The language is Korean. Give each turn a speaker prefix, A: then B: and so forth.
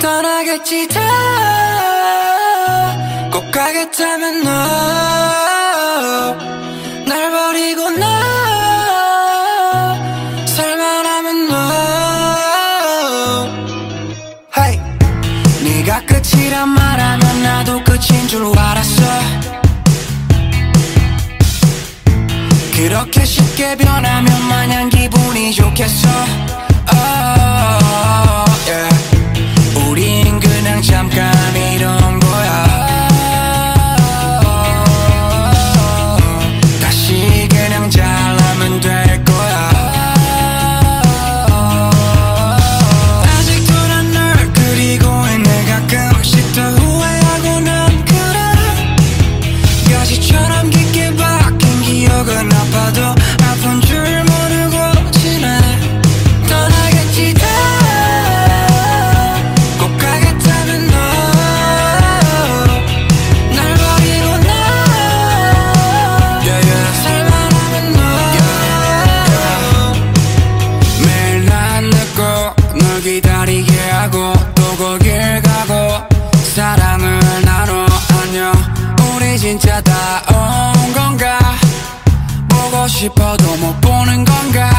A: 떠나겠지 다꼭 가겠다면 너날 버리고 나. 살만 하면 너. Hey. 네가 끝이란 말하면 나도 끝인 줄 알았어. 그렇게 쉽게 변하면 마냥 기분이 좋겠어. Oh, 기다리게 하고 또 거길 가고 사랑을 나눠 안녕. 우리 진짜 다 온 건가? 보고 싶어도 못 보는 건가?